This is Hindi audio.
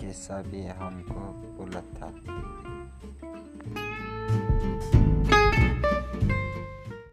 जैसा भी हमको बोला था।